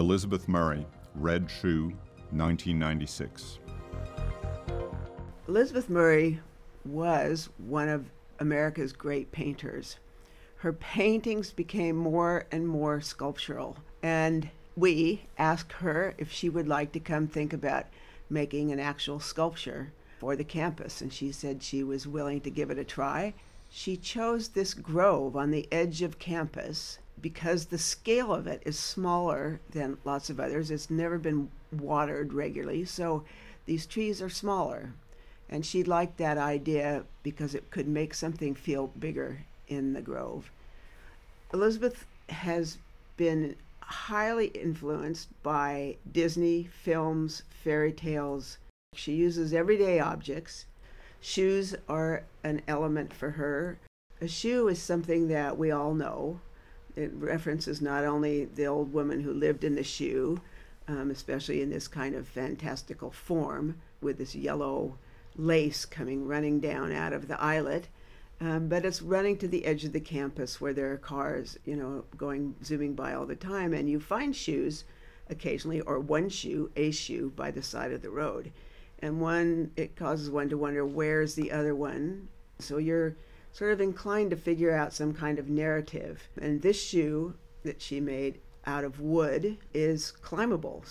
Elizabeth Murray, Red Shoe, 1996. Elizabeth Murray was one of America's great painters. Her paintings became more and more sculptural, and we asked her if she would like to come think about making an actual sculpture for the campus, and she said she was willing to give it a try. She chose this grove on the edge of campus because the scale of it is smaller than lots of others. It's never been watered regularly, so these trees are smaller. And she liked that idea because it could make something feel bigger in the grove. Elizabeth has been highly influenced by Disney films, fairy tales. She uses everyday objects. Shoes are an element for her. A shoe is something that we all know. It references not only the old woman who lived in the shoe, um, especially in this kind of fantastical form with this yellow lace coming running down out of the eyelet, um, but it's running to the edge of the campus where there are cars, you know, going zooming by all the time, and you find shoes occasionally, or one shoe, a shoe, by the side of the road, and one it causes one to wonder where's the other one. So you're sort of inclined to figure out some kind of narrative. And this shoe that she made out of wood is climbable.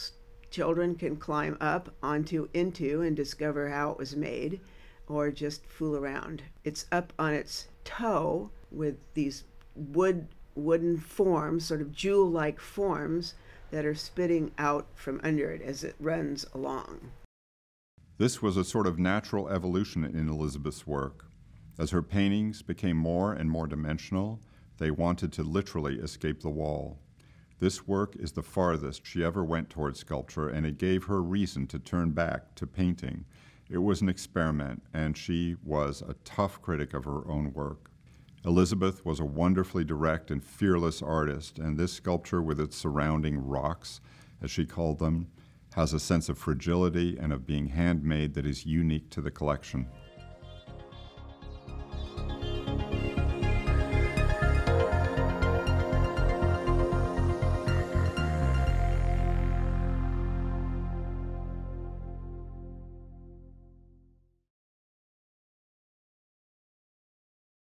Children can climb up onto, into, and discover how it was made, or just fool around. It's up on its toe with these wood wooden forms, sort of jewel-like forms that are spitting out from under it as it runs along. This was a sort of natural evolution in Elizabeth's work. As her paintings became more and more dimensional, they wanted to literally escape the wall. This work is the farthest she ever went toward sculpture, and it gave her reason to turn back to painting. It was an experiment, and she was a tough critic of her own work. Elizabeth was a wonderfully direct and fearless artist, and this sculpture, with its surrounding rocks, as she called them, has a sense of fragility and of being handmade that is unique to the collection.